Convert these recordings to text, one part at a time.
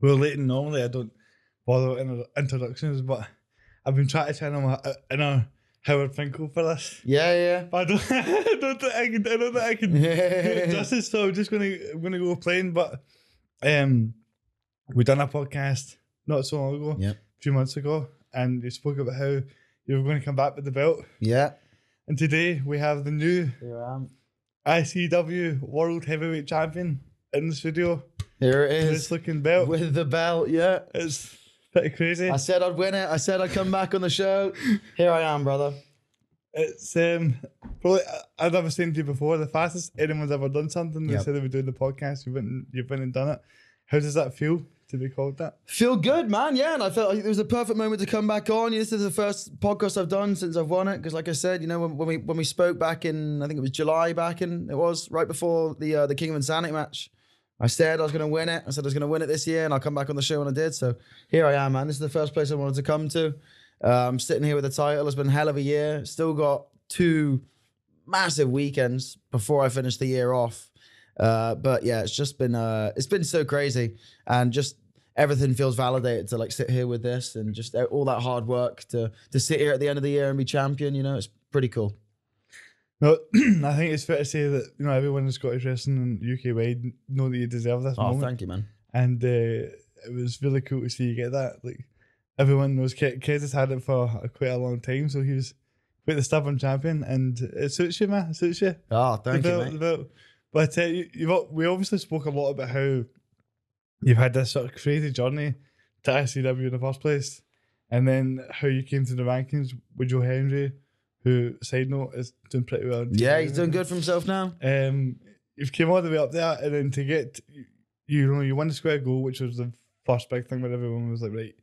Well, Leyton, normally I don't bother with introductions, but I've been trying to channel my inner Howard Finkel for this. Yeah, yeah. But I don't, I don't think I can. I don't think I can do it justice. So I'm just gonna, I'm gonna go plain. But um, we done a podcast not so long ago, yeah. a few months ago, and you spoke about how you were going to come back with the belt. Yeah. And today we have the new Here I am. ICW World Heavyweight Champion in the studio. Here it is. This looking belt. With the belt, yeah. It's pretty crazy. I said I'd win it. I said I'd come back on the show. Here I am, brother. It's um probably I've never seen you before. The fastest anyone's ever done something. They Yep. said they were doing the podcast. You've been you've been and done it. How does that feel to be called that? Feel good, man. Yeah, and I felt like it was a perfect moment to come back on. This is the first podcast I've done since I've won it. Because, like I said, you know, when, when we when we spoke back in, I think it was July back in, it was right before the uh, the King of Insanity match. I said I was going to win it. I said I was going to win it this year, and I'll come back on the show, and I did. So here I am, man. This is the first place I wanted to come to. I'm sitting here with the title. It's been hell of a year. Still got two massive weekends before I finish the year off. Uh, but yeah, it's just been uh, it's been so crazy, and just everything feels validated to like sit here with this, and just all that hard work to to sit here at the end of the year and be champion. You know, it's pretty cool. No, I think it's fair to say that you know everyone in Scottish wrestling and UK wide know that you deserve this Oh, moment, thank you, man. and uh, it was really cool to see you get that. Like everyone knows, Ke- Kez has had it for quite a long time, so he was quite the stubborn champion, and it suits you, man. It suits you. Oh, thank the you, belt, belt. But uh, you, you've we obviously spoke a lot about how you've had this sort of crazy journey to ICW in the first place, and then how you came to the rankings with Joe Henry, who side note is doing pretty well. Yeah, he's doing good for himself now. Um, you've came all the way up there, and then to get you know you won the Square Go, which was the first big thing where everyone was like, right,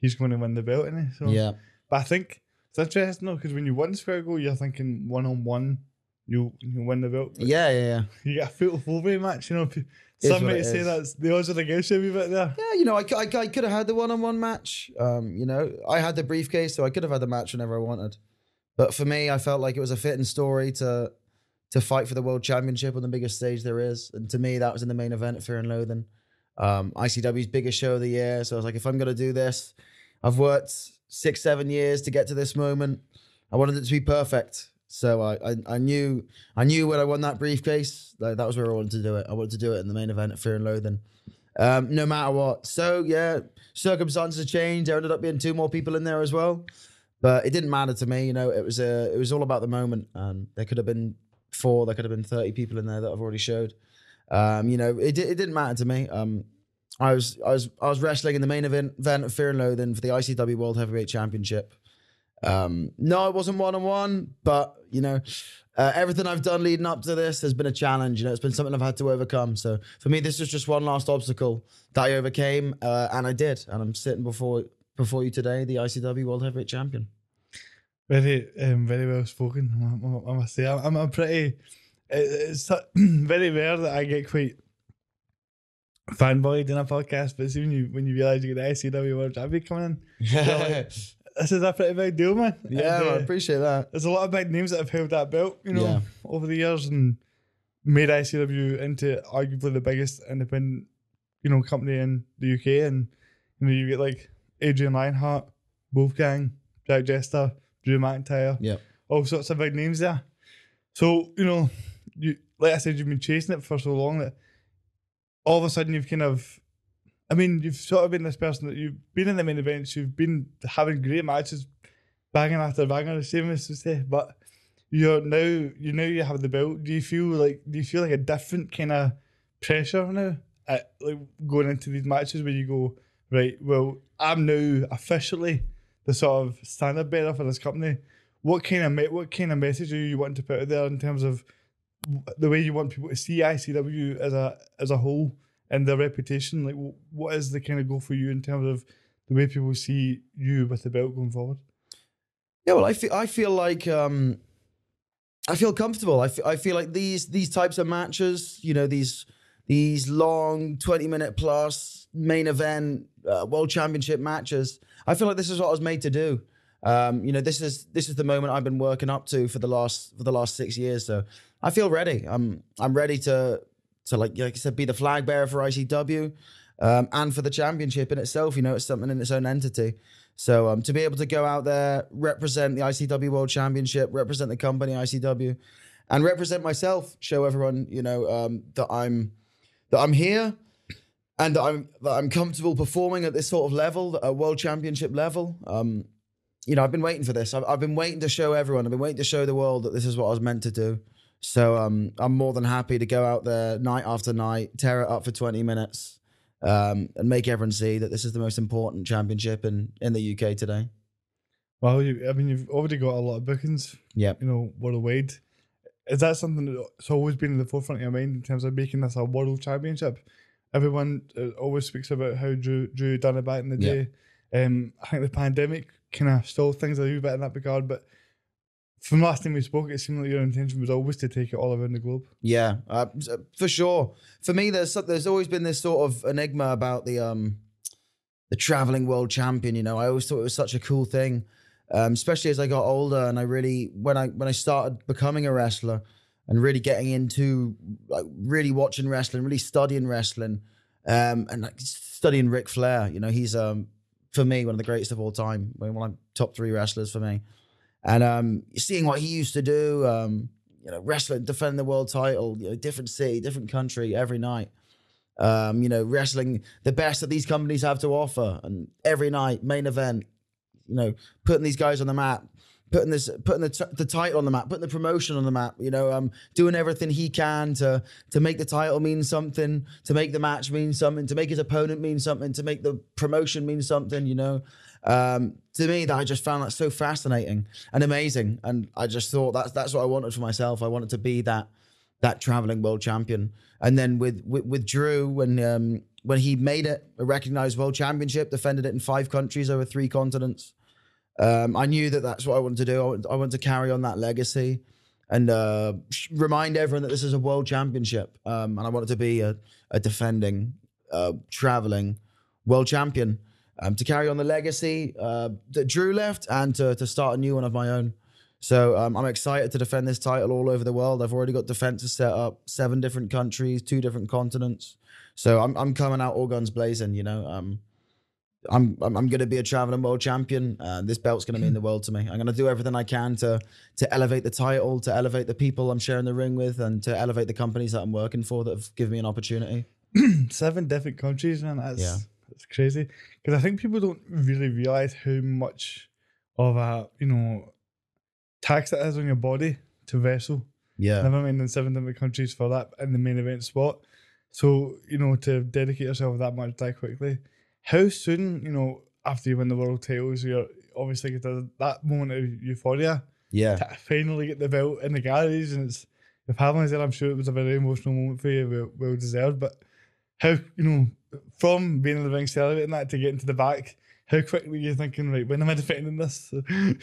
he's going to win the belt, he? So, Yeah, but I think it's interesting though because when you won the Square Go, you're thinking one on one, you you win the belt. Yeah, yeah, yeah. you get a fatal four way match, you know. Some might say is. that's the odds are against you a bit there. Yeah, you know, I, I, I could have had the one-on-one match. Um, you know, I had the briefcase, so I could have had the match whenever I wanted. But for me, I felt like it was a fitting story to to fight for the world championship on the biggest stage there is. And to me, that was in the main event at Fear and Loathing, um, ICW's biggest show of the year. So I was like, if I'm gonna do this, I've worked six, seven years to get to this moment. I wanted it to be perfect. So I, I, I knew I knew when I won that briefcase, like, that was where I wanted to do it. I wanted to do it in the main event at Fear and Loathing um, no matter what. So yeah, circumstances changed. There ended up being two more people in there as well, but it didn't matter to me. You know, it was uh, it was all about the moment. Um, there could have been four, there could have been thirty people in there that I've already showed. Um, you know, it it didn't matter to me. Um, I was I was I was wrestling in the main event event of Fear and Loathing for the ICW World Heavyweight Championship. Um, no, it wasn't one on one, but you know, uh, everything I've done leading up to this has been a challenge. You know, it's been something I've had to overcome. So for me, this was just one last obstacle that I overcame, uh, and I did. And I'm sitting before before you today, the ICW World Heavyweight Champion. Very, um, very well spoken. I, must say, I'm, I'm a pretty. It's very rare that I get quite fanboyed in a podcast, but see when you when you realise you get the ICW World Champion coming in, yeah, this is a pretty big deal, man. And, man, I uh, appreciate that. there's a lot of big names that have held that belt, you know, Yeah. over the years and made ICW into arguably the biggest independent, you know, company in the UK. And you know, you get like Adrian Lionheart, Wolfgang, Jack Jester, Drew McIntyre, Yep. all sorts of big names there. So you know, you like I said, you've been chasing it for so long that all of a sudden you've kind of. I mean, you've sort of been this person that you've been in the main events, you've been having great matches, banging after banging, the same as to say, but you're now you know you have the belt. Do you feel like do you feel like a different kind of pressure now at like going into these matches where you go right? Well, I'm now officially the sort of standard bearer for this company. What kind of what kind of message are you wanting to put out there in terms of the way you want people to see ICW as a as a whole and their reputation? Like, what is the kind of goal for you in terms of the way people see you with the belt going forward? Yeah, well, I feel I feel like um, I feel comfortable. I feel, I feel like these these types of matches, you know, these these long twenty minute plus main event uh, world championship matches. I feel like this is what I was made to do. Um, you know, this is this is the moment I've been working up to for the last for the last six years. So I feel ready. I'm I'm ready to to like like I said, be the flag bearer for ICW. um, and for the championship in itself. You know, it's something in its own entity. So um, to be able to go out there, represent the ICW World Championship, represent the company ICW, and represent myself, show everyone, you know, um, that I'm that I'm here and that I'm that I'm comfortable performing at this sort of level, a world championship level. Um, you know, I've been waiting for this. I've, I've been waiting to show everyone. I've been waiting to show the world that this is what I was meant to do. So um, I'm more than happy to go out there night after night, tear it up for 20 minutes, um, and make everyone see that this is the most important championship in in the UK today. Well, you, I mean, you've already got a lot of bookings. Yeah, You know, worldwide. Is that something that's always been in the forefront of your mind in terms of making this a world championship? Everyone uh, always speaks about how Drew Drew done it back in the Yeah. day. Um, I think the pandemic kind of stalled things a little bit in that regard, but from last time we spoke, it seemed like your intention was always to take it all around the globe. Yeah, uh, for sure. For me, there's there's always been this sort of enigma about the um the traveling world champion. You know, I always thought it was such a cool thing, um, especially as I got older and I really when I when I started becoming a wrestler and really getting into like really watching wrestling, really studying wrestling, um, and like studying Ric Flair. You know, he's um for me one of the greatest of all time. One of top three wrestlers for me, and um seeing what he used to do. Um, you know, wrestling, defending the world title, you know, different city, different country every night. Um, you know, wrestling the best that these companies have to offer, and every night, main event. You know, putting these guys on the map, putting this, putting the, t- the title on the map, putting the promotion on the map. You know, um, doing everything he can to to make the title mean something, to make the match mean something, to make his opponent mean something, to make the promotion mean something. You know, um, to me, that I just found that so fascinating and amazing, and I just thought that's that's what I wanted for myself. I wanted to be that that traveling world champion. And then with with, with Drew, when um, when he made it a recognized world championship, defended it in five countries over three continents. Um, I knew that that's what I wanted to do. I want, I to carry on that legacy and uh, remind everyone that this is a world championship. Um, and I wanted to be a, a defending, uh, traveling world champion um, to carry on the legacy uh, that Drew left and to, to start a new one of my own. So um, I'm excited to defend this title all over the world. I've already got defenses set up, seven different countries, two different continents. So I'm I'm coming out all guns blazing. You know, um, I'm I'm, I'm going to be a traveling world champion. Uh, this belt's going to mean the world to me. I'm going to do everything I can to to elevate the title, to elevate the people I'm sharing the ring with, and to elevate the companies that I'm working for that have given me an opportunity. Seven different countries, man. That's Yeah. that's crazy. Because I think people don't really realize how much of a you know tax it is on your body to wrestle. Yeah, Never mind in seven different countries for that in the main event spot. So, you know, to dedicate yourself that much that quickly. How soon, you know, after you win the world titles, you're obviously get to that moment of euphoria yeah, to finally get the belt in the galleries and it's your family there, I'm sure it was a very emotional moment for you, well, well deserved. But how, you know, from being in the ring celebrating that to getting to the back, how quickly were you thinking, right, when am I defending this?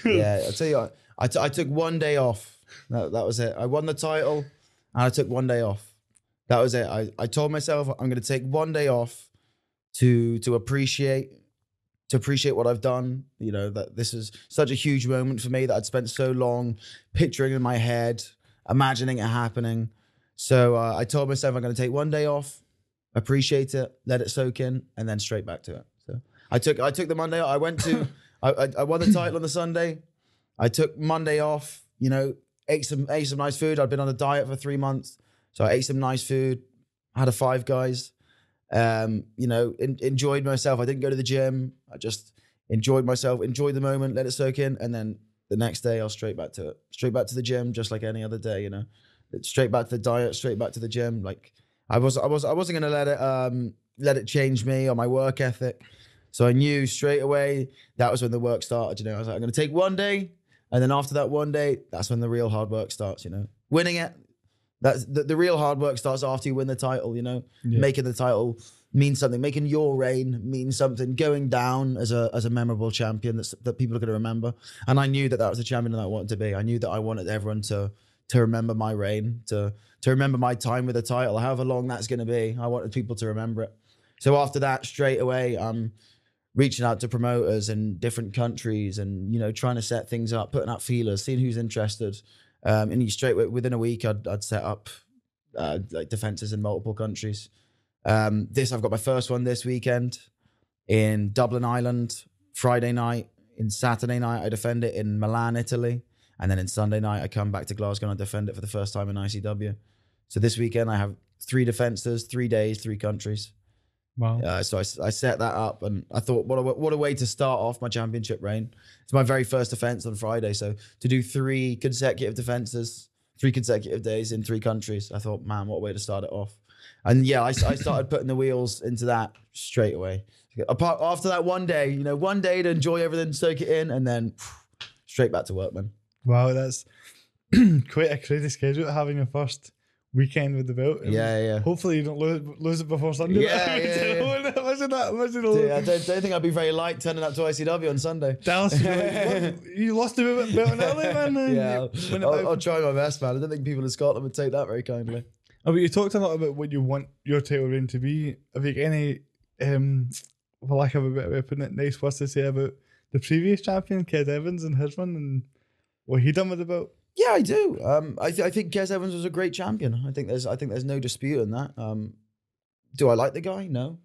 yeah. I tell you, what, I, t- I took one day off. That, that was it. I won the title, and I took one day off. That was it. I, I told myself I'm going to take one day off to to appreciate to appreciate what I've done. You know that this is such a huge moment for me that I'd spent so long picturing in my head, imagining it happening. So uh, I told myself I'm going to take one day off, appreciate it, let it soak in, and then straight back to it. So I took I took the Monday. I went to I, I, I won the title on the Sunday. I took Monday off. You know, ate some ate some nice food. I'd been on a diet for three months, so I ate some nice food. Had a Five Guys. Um, you know, en- enjoyed myself. I didn't go to the gym. I just enjoyed myself, enjoyed the moment, let it soak in, and then the next day I was straight back to it. Straight back to the gym, just like any other day. You know, straight back to the diet, straight back to the gym. Like I was, I was, I wasn't gonna let it um let it change me or my work ethic. So I knew straight away that was when the work started. You know, I was like, I'm gonna take one day, and then after that one day, that's when the real hard work starts. You know, winning it. That's the, the real hard work starts after you win the title. You know, Yeah. making the title mean something, making your reign mean something, going down as a as a memorable champion that's, that people are going to remember. And I knew that that was the champion that I wanted to be. I knew that I wanted everyone to to remember my reign, to to remember my time with the title, however long that's going to be. I wanted people to remember it. So after that, straight away, I'm reaching out to promoters in different countries and you know trying to set things up, putting out feelers, seeing who's interested. Um, and you straight within a week, I'd, I'd set up uh, like defenses in multiple countries. Um, this I've got my first one this weekend in Dublin, Ireland, Friday night. In Saturday night, I defend it in Milan, Italy, and then in Sunday night, I come back to Glasgow and I defend it for the first time in ICW. So this weekend, I have three defenses, three days, three countries. Wow. Uh, so I, I set that up, and I thought, what a, what a way to start off my championship reign. It's my very first defense on Friday, so to do three consecutive defenses, three consecutive days in three countries, I thought, man, what a way to start it off. And yeah, I, I started putting the wheels into that straight away. Apart after that one day, you know, one day to enjoy everything, soak it in, and then straight back to work, man. Wow, that's quite a crazy schedule having your first weekend with the belt. Yeah, yeah. Hopefully you don't lose, lose it before Sunday. Yeah, yeah, yeah. Imagine that. Imagine all Dude, I don't, don't think I'd be very light turning up to ICW on Sunday. Dallas, like, you lost the belt in early, man. Yeah, I'll, I'll. I'll try my best, man. I don't think people in Scotland would take that very kindly. Oh, but you talked a lot about what you want your title reign to be. Have you got any, um, for lack of a better way of putting it, nice words to say about the previous champion, Kez Evans, and his run, and what he done with the belt? Yeah, I do. Um, I, th- I think Kez Evans was a great champion. I think there's I think there's no dispute in that. Um, do I like the guy? No,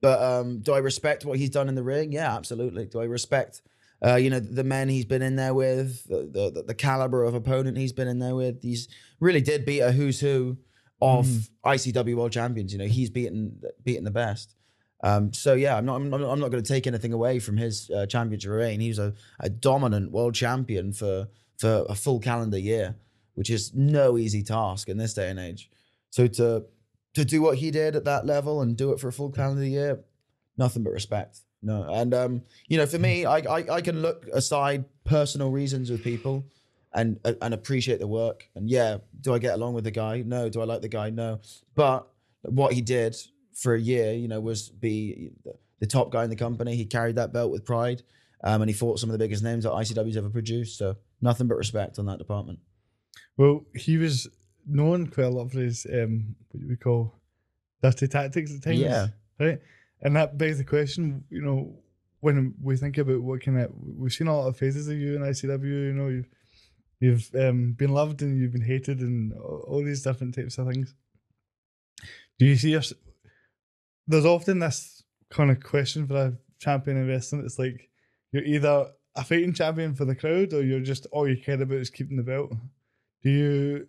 but um, do I respect what he's done in the ring? Yeah, absolutely. Do I respect? Uh, you know the men he's been in there with, the, the the caliber of opponent he's been in there with. He's really did beat a who's who of ICW World Champions. You know he's beaten beaten the best. Um, so yeah, I'm not I'm not, I'm not going to take anything away from his uh, championship reign. He was a, a dominant world champion for for a full calendar year, which is no easy task in this day and age. So to to do what he did at that level and do it for a full calendar year, nothing but respect. No, and um, you know, for me, I, I I can look aside personal reasons with people, and and appreciate the work. And yeah, do I get along with the guy? No. Do I like the guy? No. But what he did for a year, you know, was be the top guy in the company. He carried that belt with pride, um, and he fought some of the biggest names that ICW's ever produced. So nothing but respect on that department. Well, he was known quite a lot for his um, what do we call dirty tactics at times. Yeah. Right. And that begs the question, you know, when we think about what kind of we've seen a lot of phases of you in ICW, you know, you've you've um, been loved and you've been hated and all, all these different types of things. Do you see us there's often this kind of question for a champion in wrestling. It's like you're either a fighting champion for the crowd or you're just all you care about is keeping the belt. Do you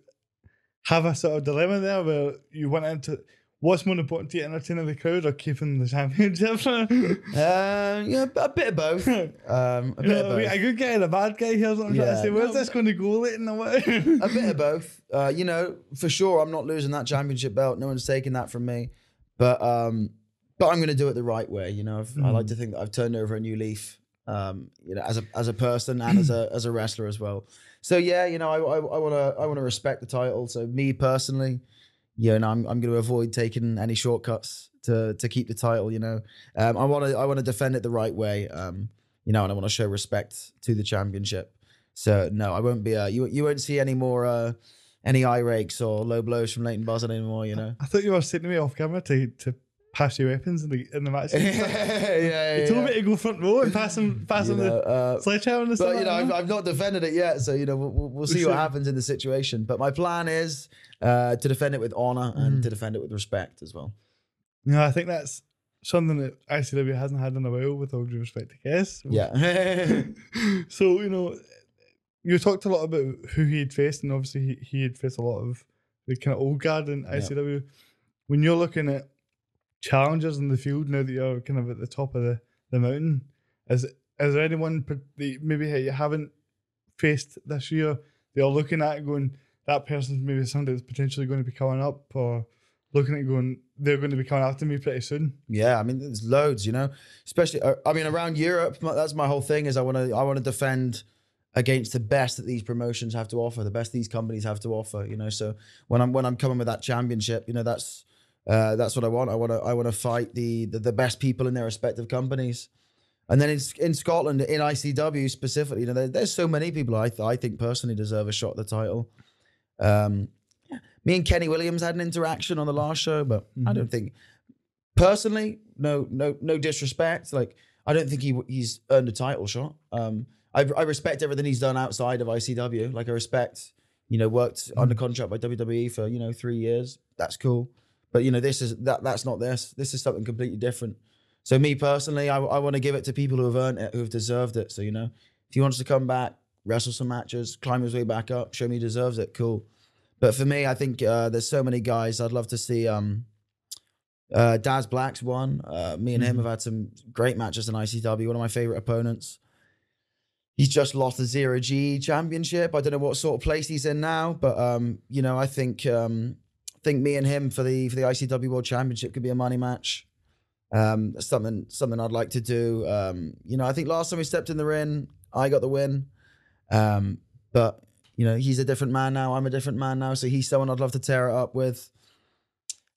have a sort of dilemma there where you want into what's more important to you, entertaining the crowd or keeping the championship? Uh, yeah, a bit of both. Um, a bit know, of both. a good guy and a bad guy. What I'm trying to say. Where's No, this going to go late in the way? a bit of both. Uh, you know, for sure, I'm not losing that championship belt. No one's taking that from me. But um, but I'm going to do it the right way. You know, I've, I like to think that I've turned over a new leaf. Um, you know, as a as a person and as a as a wrestler as well. So yeah, you know, I I want to I want to respect the title. So me personally, yeah, and I'm I'm going to avoid taking any shortcuts to to keep the title. You know, um, I want to I want to defend it the right way. Um, you know, and I want to show respect to the championship. So no, I won't be. Uh, you you won't see any more uh, any eye rakes or low blows from Leyton Buzzard anymore. You know. I thought you were sitting me off camera to, to pass your weapons in the in the match. yeah, yeah, You told yeah. me to go front row and pass him pass You him know, the uh, sledgehammer and stuff. but you know, I've. I've not defended it yet, so you know, we'll, we'll, we'll see what happens in the situation. But my plan is uh, to defend it with honor and Mhm. to defend it with respect as well. No, I think that's something that ICW hasn't had in a while, with all due respect to Kez. Yeah, so, you know, you talked a lot about who he had faced, and obviously he, he had faced a lot of the kind of old guard in Yeah. ICW. When you're looking at challengers in the field now that you're kind of at the top of the, the mountain, is is there anyone that maybe you haven't faced this year that you're looking at going, that person's maybe somebody that's potentially going to be coming up, or looking at going, they're going to be coming after me pretty soon? yeah. I mean, there's loads. You know, especially. Uh, I mean, around Europe, that's my whole thing. Is I want to I want to defend against the best that these promotions have to offer, the best these companies have to offer. You know, so when I'm when I'm coming with that championship, you know, that's uh, that's what I want. I want to I want to fight the, the the best people in their respective companies. And then in, in Scotland, in ICW specifically, you know, there, there's so many people I, th- I think personally deserve a shot at the title. Um, me and Kenny Williams had an interaction on the last show, but I don't think personally, no, no, no disrespect. Like I don't think he he's earned a title shot. Um, I, I respect everything he's done outside of ICW. Like I respect, you know, worked under contract by WWE for you know three years. That's cool. But you know, this is that that's not this. This is something completely different. So me personally, I, I want to give it to people who have earned it, who have deserved it. So you know, if he wants to come back, wrestle some matches, climb his way back up, show me he deserves it, cool. But for me, I think uh, there's so many guys I'd love to see. Um, uh, Daz Black's one. Uh, me and him Mhm. have had some great matches in ICW. One of my favorite opponents. He's just lost the zero G championship. I don't know what sort of place he's in now, but um, you know, I think um, think me and him for the for the ICW World Championship could be a money match. Um, that's something something I'd like to do. Um, you know, I think last time we stepped in the ring, I got the win. Um, but you know, he's a different man now. I'm a different man now. So he's someone I'd love to tear it up with.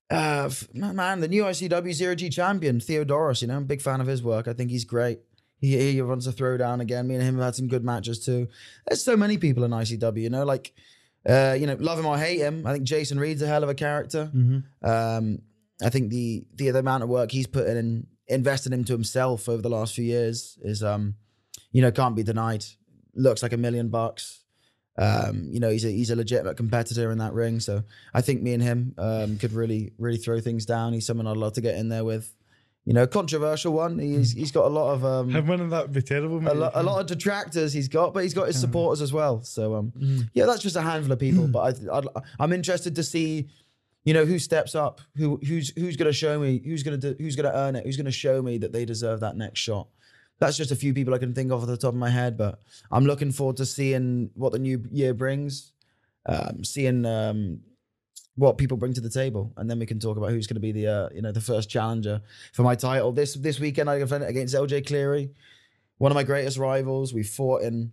Uh, man, the new ICW Zero G champion, Theodorus, You know, I'm a big fan of his work. I think he's great. He, he runs a throwdown again. Me and him have had some good matches too. There's so many people in ICW. You know, like, uh, you know, love him or hate him. I think Jason Reed's a hell of a character. Mm-hmm. Um, I think the, the the amount of work he's put in and invested into himself over the last few years is, um, you know, can't be denied. Looks like a million bucks. Um, you know, he's a he's a legitimate competitor in that ring. So I think me and him um, could really really throw things down. He's someone I'd love to get in there with. You know, controversial one. He's he's got a lot of um, Him winning that would be terrible, mate. a, lo- a lot of detractors he's got, but he's got his supporters as well. So um, Mhm. yeah, that's just a handful of people. but I, I'd, I'm interested to see, you know, who steps up, who who's who's going to show me, who's going to do, who's going to earn it, who's going to show me that they deserve that next shot. That's just a few people I can think of off the top of my head, but I'm looking forward to seeing what the new year brings, um, seeing um, what people bring to the table, and then we can talk about who's going to be the uh, you know the first challenger for my title this this weekend. I defend it against LJ Cleary, one of my greatest rivals. We fought in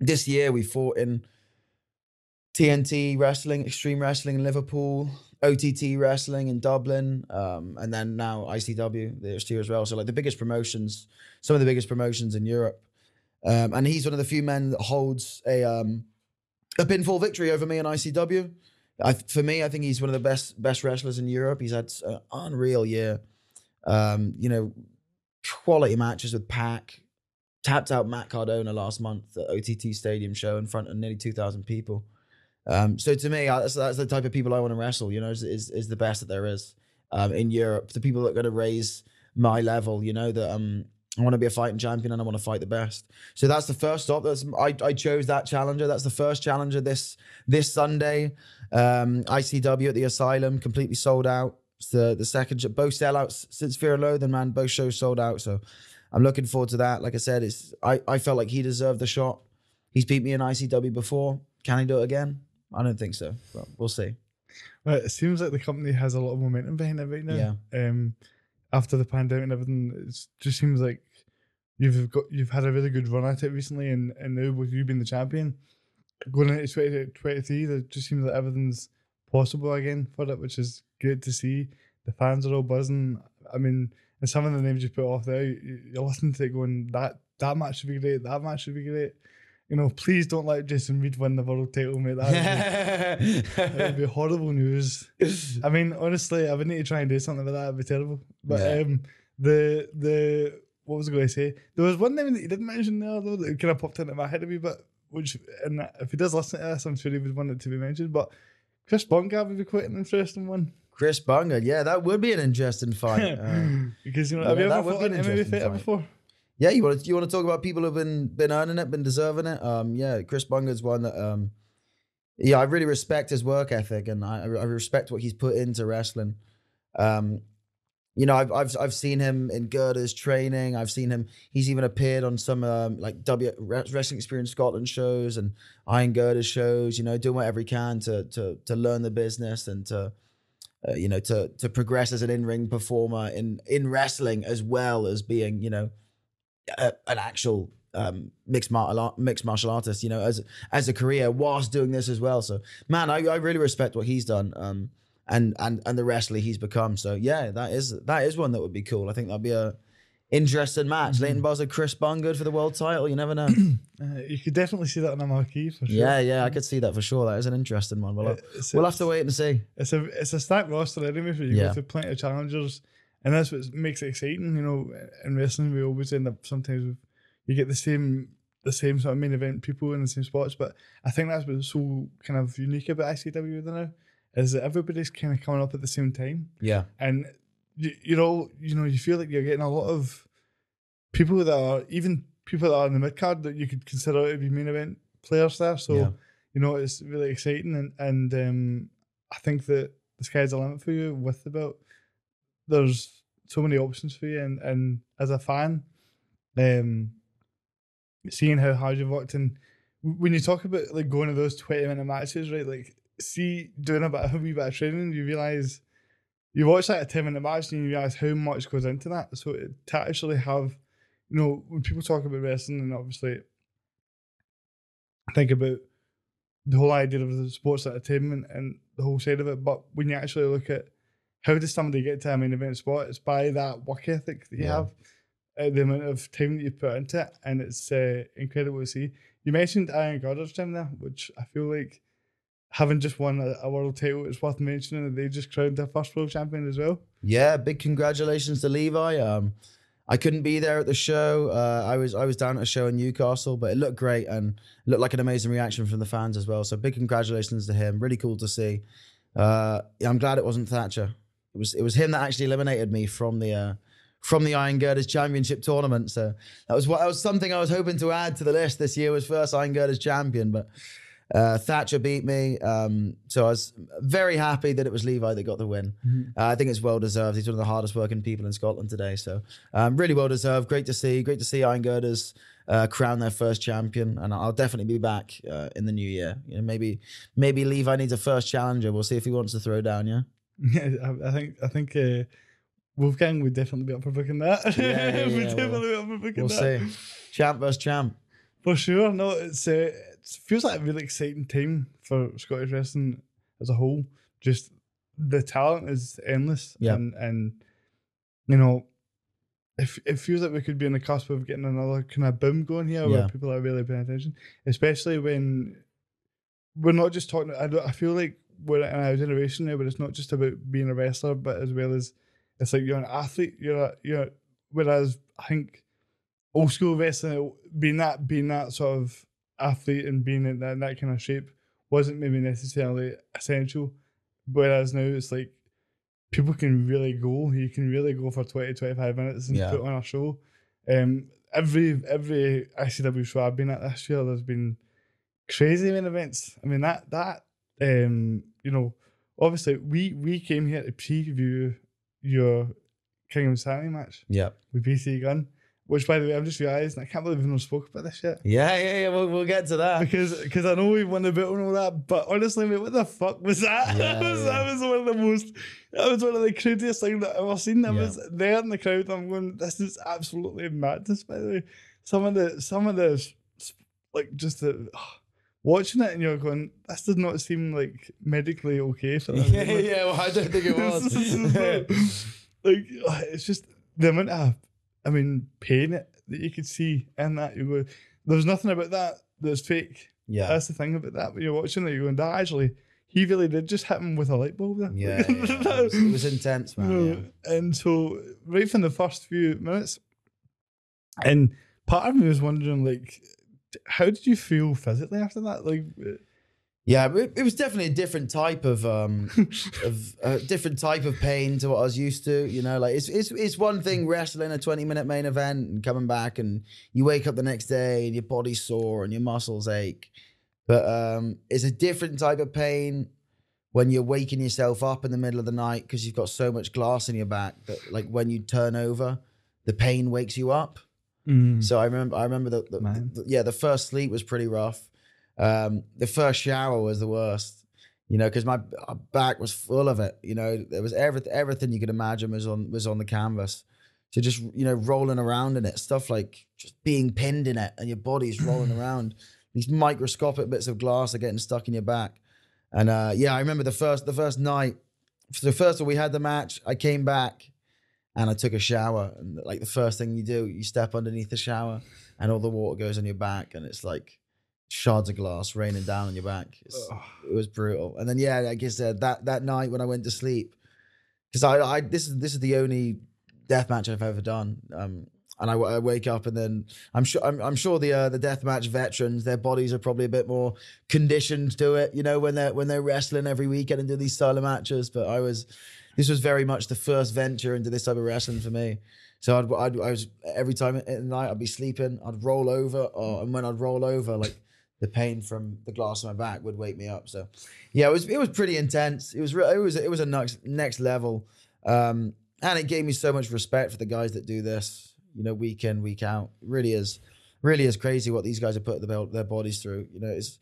this year. We fought in TNT wrestling, Extreme Wrestling in Liverpool, OTT wrestling in Dublin, um, and then now ICW this year as well. So like the biggest promotions, some of the biggest promotions in Europe. Um, and he's one of the few men that holds a um, a pinfall victory over me in ICW. I, for me, I think he's one of the best best wrestlers in Europe. He's had an unreal year. Um, you know, quality matches with Pac. Tapped out Matt Cardona last month at OTT Stadium show in front of nearly two thousand people. Um, so to me, that's, that's the type of people I want to wrestle. You know, is is, is the best that there is um, in Europe. The people that are going to raise my level. You know that um, I want to be a fighting champion and I want to fight the best. So that's the first stop. That's I, I chose that challenger. That's the first challenger this this Sunday. Um, ICW at the Asylum, completely sold out. It's the the second both sellouts since Fear and Loathing, man. Both shows sold out. So I'm looking forward to that. Like I said, it's I, I felt like he deserved the shot. He's beat me in ICW before. Can he do it again? I don't think so. But we'll see. Well, it seems like the company has a lot of momentum behind it right now. Yeah. Um, after the pandemic and everything, it just seems like you've got you've had a really good run at it recently, and and now with you being the champion, going into 2023, it just seems like everything's possible again for it, which is good to see. The fans are all buzzing. I mean, and some of the names you put off there, you- you're listening to it going that that match should be great, that match should be great. You know, please don't let Jason Reed win the world title, mate. That would be, that would be horrible news. I mean, honestly, I would need to try and do something with that. It'd be terrible. But Yeah. um, the the what was I going to say? There was one name that you didn't mention there though that kind of popped into my head a wee bit. Which, and if he does listen to this, I'm sure he would want it to be mentioned. But Chris Bungard would be quite an interesting one. Chris Bungard, yeah, that would be an interesting fight. Uh, because you know, yeah, have you ever fought an MMA fighter before? Yeah, you want to you want to talk about people who've been been earning it, been deserving it. Um, yeah, Chris Bungard's one that um, yeah, I really respect his work ethic and I, I respect what he's put into wrestling. Um, you know, I've I've I've seen him in Gerda's training. I've seen him. He's even appeared on some um, like W Wrestling Experience Scotland shows and Iron Girders shows. You know, doing whatever he can to to to learn the business and to uh, you know to to progress as an in ring performer in in wrestling as well as being you know a, an actual um, mixed martial art, mixed martial artist. You know, as as a career whilst doing this as well. So man, I, I really respect what he's done. Um, and and and the wrestler he's become. So yeah, that is that is one that would be cool. I think that'd be a interesting match. Leyton Buzzard, Chris Bungard for the world title. You never know. Uh, you could definitely see that on a marquee for sure. yeah, yeah, I could see that for sure. That is an interesting one. We'll, It's, we'll have to wait and see. it's a it's a stacked roster anyway. For you Yeah. through plenty of challengers, and that's what makes it exciting. You know, in wrestling, we always end up sometimes with, you get the same the same sort of main event people in the same spots. But I think that's what's so kind of unique about ICW now is that everybody's kind of coming up at the same time, Yeah. and you, you're all you know you feel like you're getting a lot of people that are even people that are in the mid card that you could consider to be main event players there. So Yeah. you know it's really exciting, and and um, I think that the sky's the limit for you with the belt. There's so many options for you, and and as a fan, um, seeing how hard you've worked and when you talk about like going to those 20 minute matches, right? Like, see, doing a bit of a wee bit of training, you realize you watch like a 10 minute match and you realize how much goes into that. So to actually have, you know, when people talk about wrestling and obviously think about the whole idea of the sports entertainment and the whole side of it, but when you actually look at how does somebody get to a main event spot, it's by that work ethic that you Yeah. have, uh, the amount of time that you put into it, and it's uh, incredible to see. You mentioned Iron Girders gym there, which I feel like having just won a, a world title, it's worth mentioning that they just crowned their first world champion as well. Yeah, big congratulations to Levi. Um, I couldn't be there at the show. Uh, I was I was down at a show in Newcastle, but it looked great and looked like an amazing reaction from the fans as well. So big congratulations to him. Really cool to see. Uh, I'm glad it wasn't Thatcher. It was it was him that actually eliminated me from the uh, from the Iron Girders Championship tournament. So that was what that was something I was hoping to add to the list this year was first Iron Girders champion, but uh, Thatcher beat me. Um, so I was very happy that it was Levi that got the win. Uh, I think it's well deserved. He's one of the hardest working people in Scotland today. So um, really well deserved. Great to see. Great to see Iron Girders uh, crown their first champion. And I'll definitely be back uh, in the new year. You know, maybe maybe Levi needs a first challenger. We'll see if he wants to throw down. Yeah. Yeah, I, I think I think uh, Wolfgang would definitely be up for booking that. Yeah, yeah, yeah, definitely we'll- be up for booking We'll that. see. Champ versus champ. For sure. No, it's uh, it feels like a really exciting time for Scottish wrestling as a whole. Just the talent is endless. Yeah. And and you know, it, it feels like we could be on the cusp of getting another kind of boom going here Yeah. where people are really paying attention. Especially when we're not just talking I don't I feel like we're in our generation now where it's not just about being a wrestler, but as well as it's like you're an athlete. You're a, you're whereas I think old school wrestling being that being that sort of athlete and being in that, in that kind of shape wasn't maybe necessarily essential. Whereas now it's like people can really go. You can really go for 20, 25 minutes and Yeah. put on a show. Um, every every ICW show I've been at this year, there's been crazy main events. I mean that that um, you know, obviously we we came here to preview your King of Sanity match Yeah. with BT Gunn. Which, by the way, I'm just realising I can't believe we've not spoke about this yet. Yeah, yeah, yeah. We'll, we'll get to that. Because because I know we won the belt and all that, but honestly, mate, what the fuck was that? Yeah, that, was, yeah. that was one of the most, that was one of the craziest things that I've ever seen. I Yeah. was there in the crowd. I'm going, this is absolutely madness. By the way, some of the some of the like just the watching it and you're going, this does not seem like medically okay for them. Yeah, yeah. Well, I don't think it was. like oh, it's just the amount of I mean pain that you could see in that. You go, there's nothing about that that's fake. yeah. That's the thing about that when you're watching it. You're going, that actually, he really did just hit him with a light bulb there. Yeah, yeah. It was, it was intense, man. Yeah. And so, right from the first few minutes, and part of me was wondering, like, how did you feel physically after that? Like, Yeah, it, it was definitely a different type of um of a different type of pain to what I was used to. You know, like it's it's it's one thing wrestling a twenty minute main event and coming back and you wake up the next day and your body's sore and your muscles ache, but um it's a different type of pain when you're waking yourself up in the middle of the night because you've got so much glass in your back that like when you turn over, the pain wakes you up. So I remember, I remember the, the, the- yeah, the first sleep was pretty rough. Um, the first shower was the worst, you know, because my uh, back was full of it. You know, there was everything, everything you could imagine was on was on the canvas. So just you know, rolling around in it, stuff like just being pinned in it, and your body's rolling around. These microscopic bits of glass are getting stuck in your back. And uh, yeah, I remember the first the first night. So first of all, we had the match. I came back and I took a shower. And like the first thing you do, you step underneath the shower and all the water goes on your back and it's like shards of glass raining down on your back. It was brutal. And then yeah, like I said, that that night when I went to sleep, because I, I this is this is the only death match I've ever done. Um, and I, I wake up and then I'm sure I'm, I'm sure the uh, the deathmatch veterans their bodies are probably a bit more conditioned to it you know when they're when they're wrestling every weekend and do these style of matches but I was this was very much the first venture into this type of wrestling for me. So I'd, I'd I was every time at night I'd be sleeping I'd roll over or and when I'd roll over like the pain from the glass on my back would wake me up. So yeah it was it was pretty intense. It was re- it was it was a next next level. Um and it gave me so much respect for the guys that do this you know, week in, week out. It really is, really is crazy what these guys are putting their, their bodies through. You know, it's,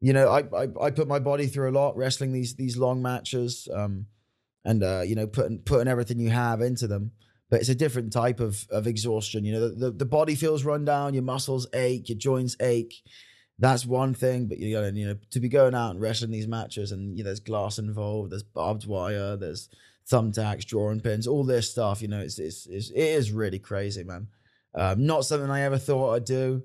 you know, I, I, I put my body through a lot wrestling these these long matches, um, and uh, you know, putting putting everything you have into them. But it's a different type of of exhaustion. You know, the, the, the body feels run down, your muscles ache, your joints ache. That's one thing, but you gotta, you know, to be going out and wrestling these matches, and you know, there's glass involved, there's barbed wire, there's thumbtacks, drawing pins, all this stuff. You know, it's it's, it's it is really crazy, man. Um, not something I ever thought I'd do,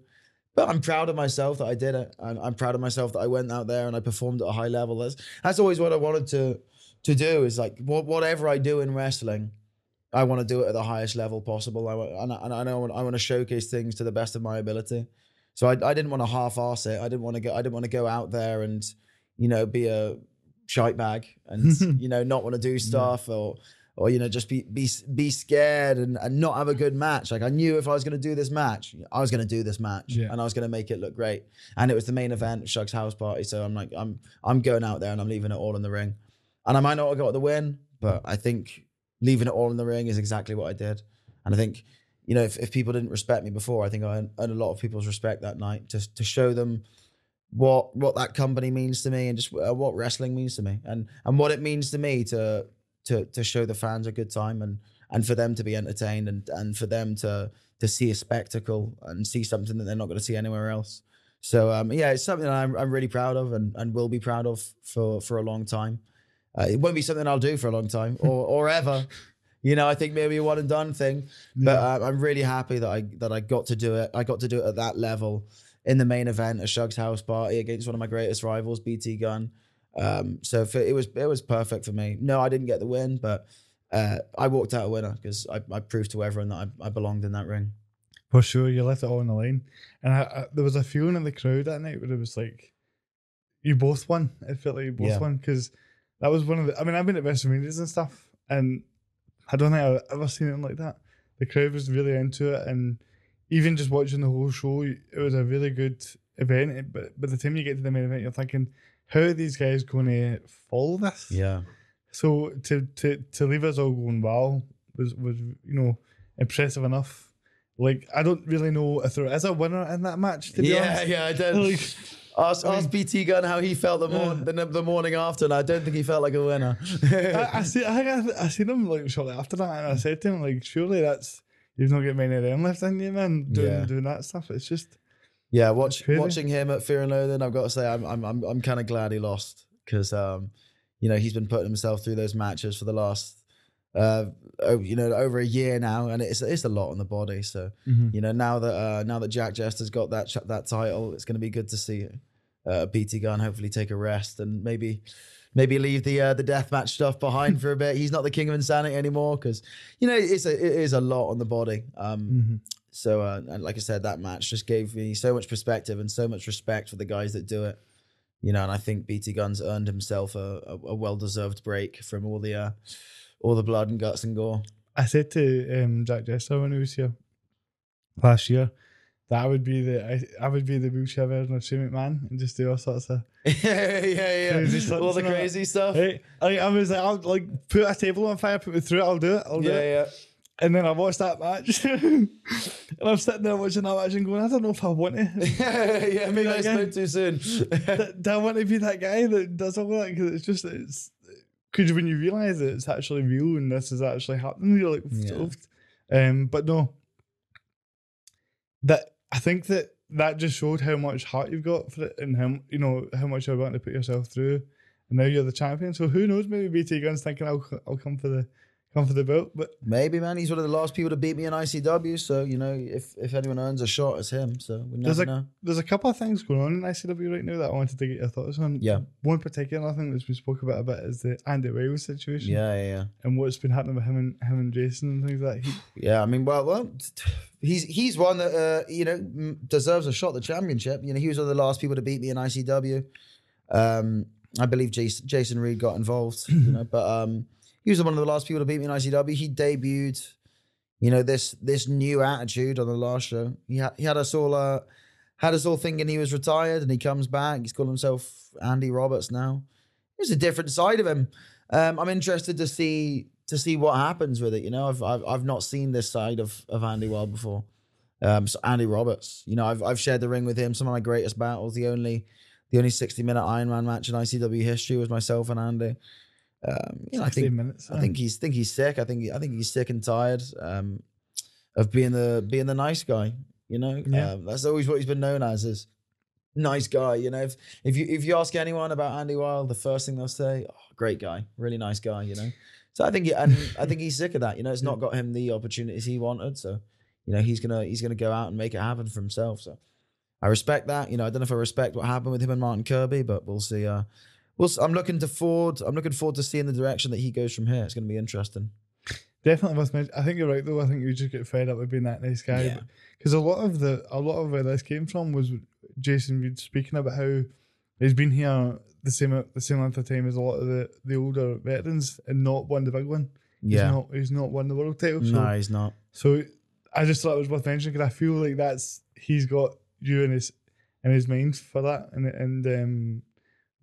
but I'm proud of myself that I did it. I'm, I'm proud of myself that I went out there and I performed at a high level. That's that's always what I wanted to to do. Is like what, whatever I do in wrestling, I want to do it at the highest level possible. I want, and I, and I know I want to showcase things to the best of my ability. So I, I didn't want to half-ass it. I didn't want to go. I didn't want to go out there and you know be a shite bag and you know not want to do stuff yeah. or or you know just be be be scared and, and not have a good match like i knew if i was going to do this match i was going to do this match yeah. and i was going to make it look great and it was the main event shug's house party so i'm like i'm i'm going out there and i'm leaving it all in the ring and i might not have got the win but i think leaving it all in the ring is exactly what i did and i think you know if, if people didn't respect me before i think i earned a lot of people's respect that night to, to show them what what that company means to me and just uh, what wrestling means to me and and what it means to me to to to show the fans a good time and and for them to be entertained and and for them to to see a spectacle and see something that they're not going to see anywhere else. So um, yeah, it's something I'm I'm really proud of and and will be proud of for for a long time. Uh, it won't be something I'll do for a long time or or ever. You know, I think maybe a one and done thing, yeah. but uh, I'm really happy that I that I got to do it. I got to do it at that level in the main event, a Shug's house party against one of my greatest rivals, BT Gunn. Um, so for, it was it was perfect for me. No, I didn't get the win, but uh, I walked out a winner because I, I, proved to everyone that I, I, belonged in that ring. For sure, you left it all on the line, and I, I, there was a feeling in the crowd that night where it was like, you both won. It felt like you both yeah. won because that was one of the. I mean, I've been at WrestleManias and stuff, and I don't think I've ever seen it like that. The crowd was really into it, and even just watching the whole show, it was a really good event. But by the time you get to the main event, you're thinking, how are these guys going to follow this? Yeah. So to to to leave us all going wow was was you know impressive enough. Like I don't really know if there is a winner in that match. To be yeah, honest. yeah, I did. Like, ask, ask BT Gunn how he felt the, morning the, the, morning after, and I don't think he felt like a winner. I, I see. I think I, I seen him like shortly after that, and I said to him like, "Surely that's you've not got many of them left in you, man, doing yeah. doing that stuff. It's just yeah, watch, watching him at Fear and Loathing, I've got to say I'm I'm I'm, I'm kind of glad he lost because um, you know he's been putting himself through those matches for the last uh, you know over a year now, and it's it's a lot on the body. So mm-hmm. you know now that uh, now that Jack Jester's got that that title, it's going to be good to see uh, BT Gunn hopefully take a rest and maybe maybe leave the uh, the deathmatch stuff behind for a bit. He's not the king of insanity anymore because you know it's a, it is a lot on the body. Um, mm-hmm. So uh, and like I said, that match just gave me so much perspective and so much respect for the guys that do it. You know, and I think BT Gunn's earned himself a, a, a well deserved break from all the uh, all the blood and guts and gore. I said to um, Jack Jester when he was here last year that would be the I, I would be the wheelchair version of Shane McMahon and just do all sorts of yeah yeah yeah all the crazy that. stuff. Hey, I, I was like I'll like put a table on fire, put me through it. I'll do it. I'll do yeah, it. Yeah. And then I watched that match, and I'm sitting there watching that match and going, I don't know if I want to. yeah, maybe I spoke too soon. do, do I want to be that guy that does all that? Because it's just it's because when you realize that it's actually real and this is actually happening, you're like, yeah. um, but no, that I think that that just showed how much heart you've got for it and how you know how much you're willing to put yourself through. And now you're the champion. So who knows? Maybe BT Gunn's thinking I'll I'll come for the come for the belt. But Maybe, man. He's one of the last people to beat me in ICW. So you know, if if anyone earns a shot, it's him. So we There's a- know. there's a couple of things going on in ICW right now that I wanted to get your thoughts on. Yeah. One particular thing that's been spoke about a bit is the Andy Wales situation. Yeah, yeah, yeah. And what's been happening with him and him and Jason and things like that. He, Yeah, I mean, well, well, he's he's one that uh, you know deserves a shot at the championship. You know, he was one of the last people to beat me in ICW. Um, I believe Jason, Jason Reed got involved, you know, but um, he was one of the last people to beat me in ICW. He debuted, you know, this this new attitude on the last show. He had he had us all uh, had us all thinking he was retired, and he comes back. He's called himself Andy Roberts now. It's a different side of him. Um, I'm interested to see to see what happens with it. You know, I've I've, I've not seen this side of of Andy Wild before. Um, so Andy Roberts, you know, I've I've shared the ring with him. Some of my greatest battles. The only the only 60 minute Iron Man match in ICW history was myself and Andy. Um, I think minutes. I think he's think he's sick. I think I think he's sick and tired um, of being the being the nice guy. You know, Yeah. um, that's always what he's been known as is nice guy. You know, if if you if you ask anyone about Andy Wild, the first thing they'll say, "Oh, great guy, really nice guy." You know, so I think he, and I think he's sick of that. You know, it's not got him the opportunities he wanted. So, you know, he's gonna he's gonna go out and make it happen for himself. So, I respect that. You know, I don't know if I respect what happened with him and Martin Kirby, but we'll see. Uh, we'll. I'm looking to forward. I'm looking forward to seeing the direction that he goes from here. It's going to be interesting. Definitely must mention. I think you're right though. I think you just get fed up with being that nice guy. Yeah. Because a lot of the a lot of where this came from was Jason Reed speaking about how he's been here the same the same length of time as a lot of the, the older veterans and not won the big one. He's not he's not won the world title. So, no, he's not. so I just thought it was worth mentioning because I feel like that's he's got you in his in his mind for that and and um,